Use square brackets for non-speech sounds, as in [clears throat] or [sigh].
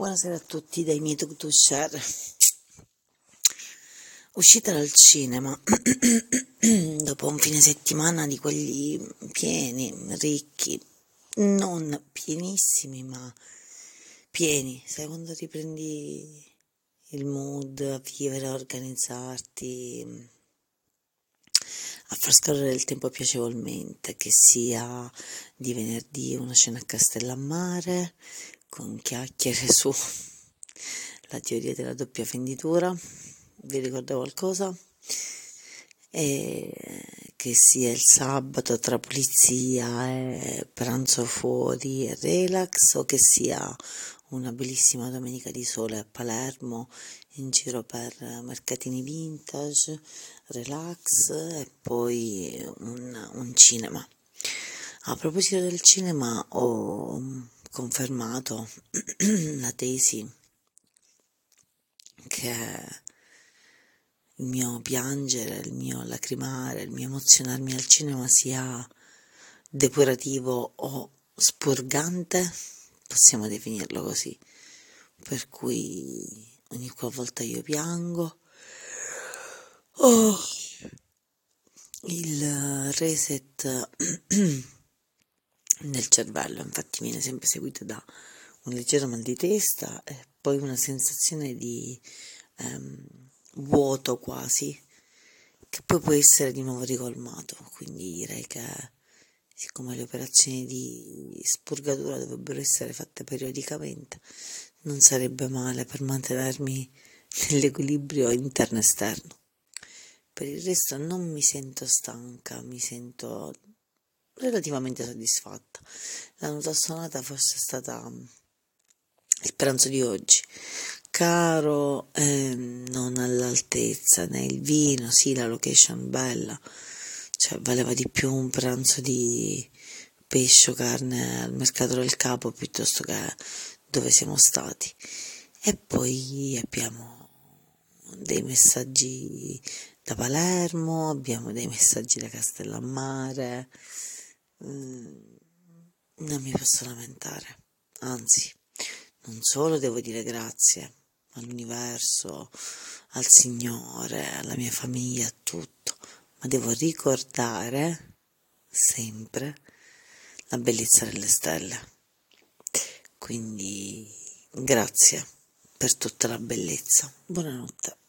Buonasera a tutti dai miei Share. Uscita dal cinema [clears throat] dopo un fine settimana di quelli pieni, ricchi, non pienissimi, ma pieni. Sai quando riprendi il mood a vivere, a organizzarti, a far scorrere il tempo piacevolmente, che sia di venerdì una cena a Castellammare, con chiacchiere su la teoria della doppia fenditura, vi ricorda qualcosa? E che sia il sabato tra pulizia e pranzo fuori e relax o che sia una bellissima domenica di sole a Palermo in giro per mercatini vintage, relax e poi un, un cinema. A proposito del cinema ho confermato [clears throat] la tesi che il mio piangere, il mio lacrimare, il mio emozionarmi al cinema sia depurativo o spurgante, possiamo definirlo così, per cui ogni qualvolta io piango, oh, il reset [clears throat] nel cervello, infatti viene sempre seguito da un leggero mal di testa e poi una sensazione di ehm, vuoto quasi, che poi può essere di nuovo ricolmato, quindi direi che siccome le operazioni di spurgatura dovrebbero essere fatte periodicamente, non sarebbe male per mantenermi [laughs] nell'equilibrio interno-esterno. Per il resto non mi sento stanca, mi sento relativamente soddisfatta. La nota sonata forse è stata il pranzo di oggi. Caro, eh, non all'altezza, né il vino, sì, la location bella, cioè valeva di più un pranzo di pesce o carne al mercato del capo piuttosto che dove siamo stati. E poi abbiamo dei messaggi da Palermo, abbiamo dei messaggi da Castellammare. Mm, non mi posso lamentare, anzi, non solo devo dire grazie all'universo, al Signore, alla mia famiglia, a tutto, ma devo ricordare sempre la bellezza delle stelle. Quindi grazie per tutta la bellezza. Buonanotte.